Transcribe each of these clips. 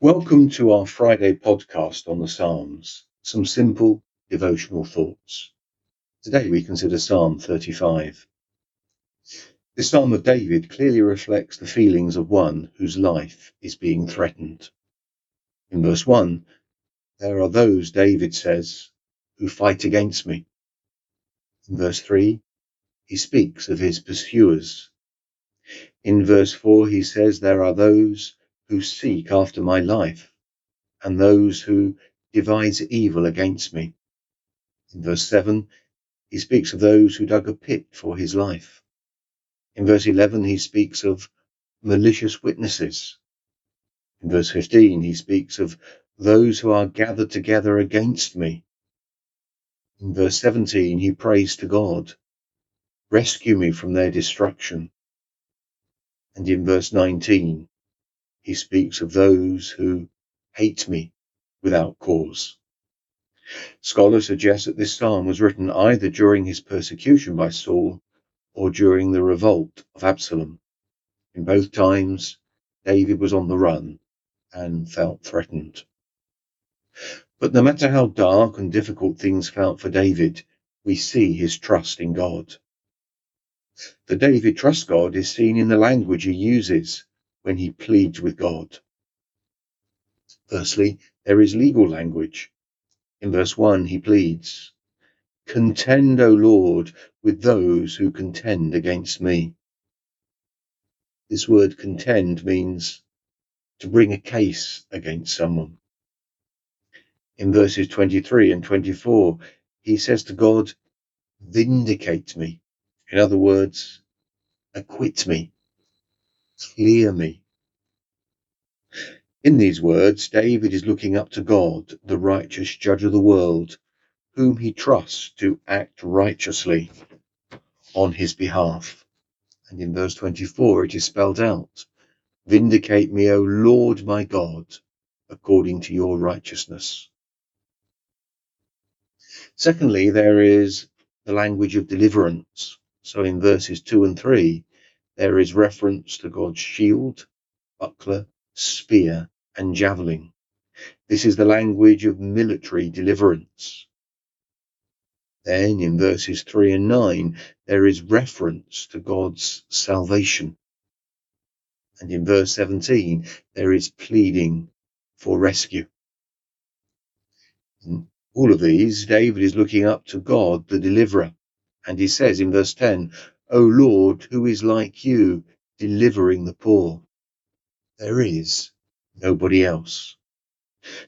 Welcome to our Friday podcast on the Psalms, some simple devotional thoughts. Today we consider Psalm 35. The Psalm of David clearly reflects the feelings of one whose life is being threatened. In verse 1, there are those, David says, who fight against me. In verse 3, he speaks of his pursuers. In verse 4, he says, There are those who seek after my life, and those who devise evil against me. In verse 7, he speaks of those who dug a pit for his life. In verse 11, he speaks of malicious witnesses. In verse 15, he speaks of those who are gathered together against me. In verse 17, he prays to God, rescue me from their destruction. And in verse 19, he speaks of those who hate me without cause. Scholars suggest that this psalm was written either during his persecution by Saul or during the revolt of Absalom. In both times, David was on the run and felt threatened. But no matter how dark and difficult things felt for David, we see his trust in God. The David trusts God is seen in the language he uses when he pleads with God. Firstly, there is legal language. In verse 1, he pleads, Contend, O Lord, with those who contend against me. This word contend means to bring a case against someone. In verses 23 and 24, he says to God, Vindicate me. In other words, acquit me clear me. In these words, David is looking up to God, the righteous judge of the world, whom he trusts to act righteously on his behalf. And in verse 24, it is spelled out Vindicate me, O Lord my God, according to your righteousness. Secondly, there is the language of deliverance. So in verses 2 and 3, there is reference to God's shield, buckler, spear, and javelin. This is the language of military deliverance. Then in verses 3 and 9, there is reference to God's salvation. And in verse 17, there is pleading for rescue. In all of these, David is looking up to God, the deliverer. And he says in verse 10, O Lord, who is like you, delivering the poor? There is nobody else.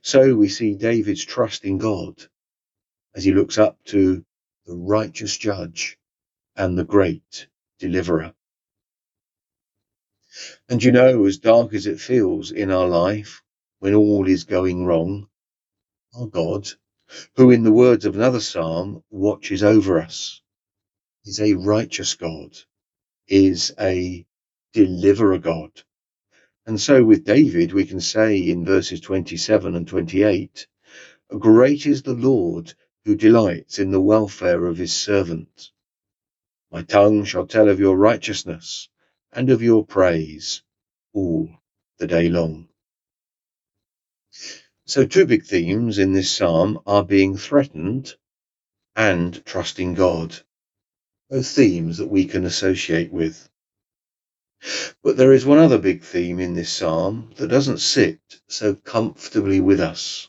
So we see David's trust in God as he looks up to the righteous judge and the great deliverer. And you know, as dark as it feels in our life when all is going wrong, our God, who in the words of another psalm watches over us, is a righteous God, is a deliverer God. And so with David, we can say in verses 27 and 28, Great is the Lord who delights in the welfare of his servant. My tongue shall tell of your righteousness and of your praise all the day long. So two big themes in this psalm are being threatened and trusting God themes that we can associate with. But there is one other big theme in this psalm that doesn't sit so comfortably with us.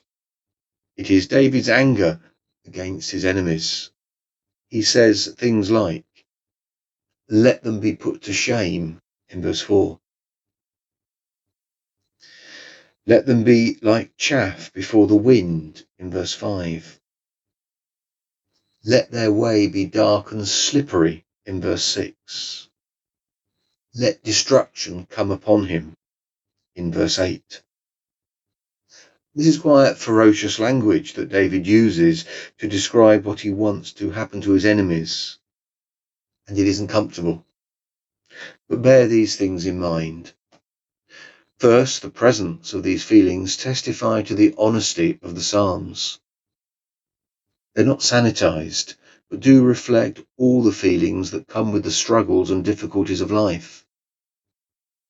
It is David's anger against his enemies. He says things like, let them be put to shame in verse 4. Let them be like chaff before the wind in verse 5. Let their way be dark and slippery in verse 6. Let destruction come upon him in verse 8. This is quite ferocious language that David uses to describe what he wants to happen to his enemies. And it isn't comfortable. But bear these things in mind. First, the presence of these feelings testify to the honesty of the Psalms. They're not sanitized, but do reflect all the feelings that come with the struggles and difficulties of life.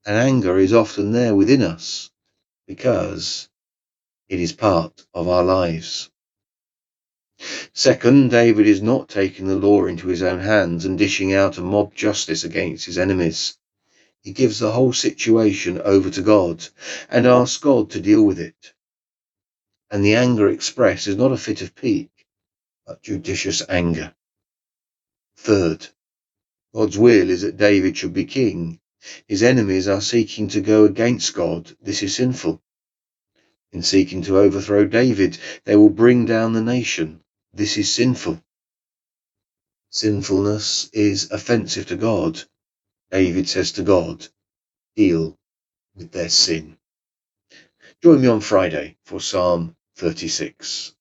And anger is often there within us, because it is part of our lives. Second, David is not taking the law into his own hands and dishing out a mob justice against his enemies. He gives the whole situation over to God and asks God to deal with it. And the anger expressed is not a fit of pique, judicious anger. Third, God's will is that David should be king. His enemies are seeking to go against God. This is sinful. In seeking to overthrow David, they will bring down the nation. This is sinful. Sinfulness is offensive to God. David says to God, deal with their sin. Join me on Friday for Psalm 36.